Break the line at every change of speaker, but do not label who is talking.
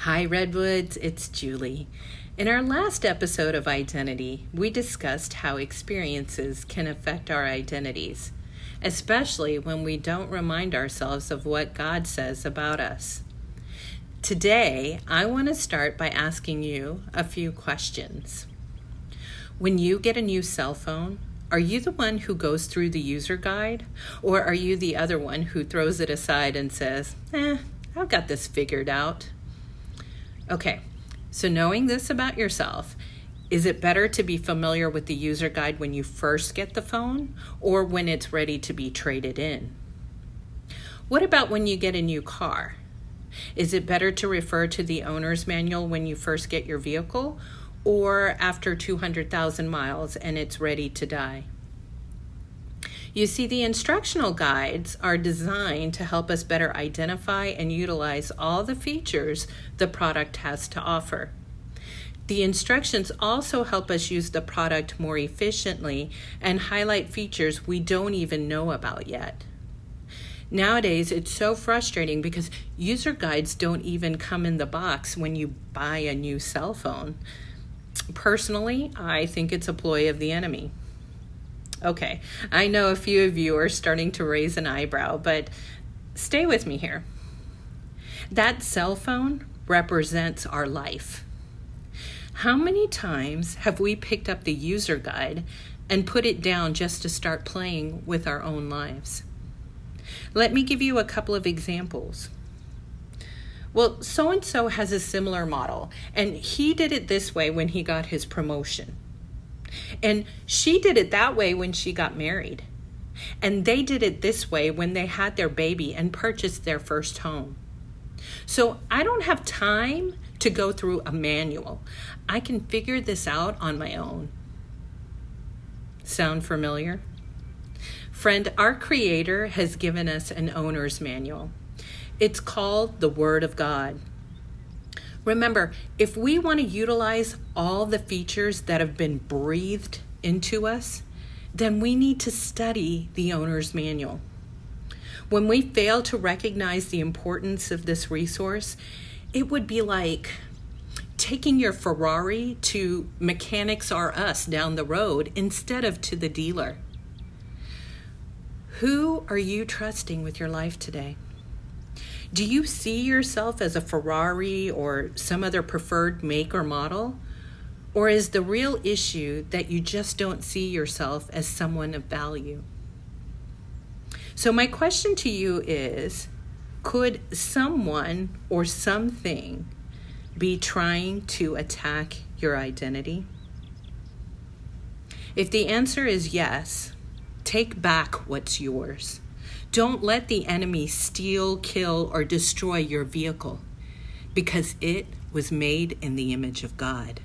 Hi, Redwoods, it's Julie. In our last episode of Identity, we discussed how experiences can affect our identities, especially when we don't remind ourselves of what God says about us. Today, I want to start by asking you a few questions. When you get a new cell phone, are you the one who goes through the user guide? Or are you the other one who throws it aside and says, eh, I've got this figured out? Okay, so knowing this about yourself, is it better to be familiar with the user guide when you first get the phone or when it's ready to be traded in? What about when you get a new car? Is it better to refer to the owner's manual when you first get your vehicle or after 200,000 miles and it's ready to die? You see, the instructional guides are designed to help us better identify and utilize all the features the product has to offer. The instructions also help us use the product more efficiently and highlight features we don't even know about yet. Nowadays, it's so frustrating because user guides don't even come in the box when you buy a new cell phone. Personally, I think it's a ploy of the enemy. Okay, I know a few of you are starting to raise an eyebrow, but stay with me here. That cell phone represents our life. How many times have we picked up the user guide and put it down just to start playing with our own lives? Let me give you a couple of examples. Well, so and so has a similar model, and he did it this way when he got his promotion. And she did it that way when she got married. And they did it this way when they had their baby and purchased their first home. So I don't have time to go through a manual. I can figure this out on my own. Sound familiar? Friend, our Creator has given us an owner's manual. It's called the Word of God. Remember, if we want to utilize all the features that have been breathed into us, then we need to study the owner's manual. When we fail to recognize the importance of this resource, it would be like taking your Ferrari to Mechanics R Us down the road instead of to the dealer. Who are you trusting with your life today? Do you see yourself as a Ferrari or some other preferred make or model? Or is the real issue that you just don't see yourself as someone of value? So, my question to you is could someone or something be trying to attack your identity? If the answer is yes, take back what's yours. Don't let the enemy steal, kill, or destroy your vehicle because it was made in the image of God.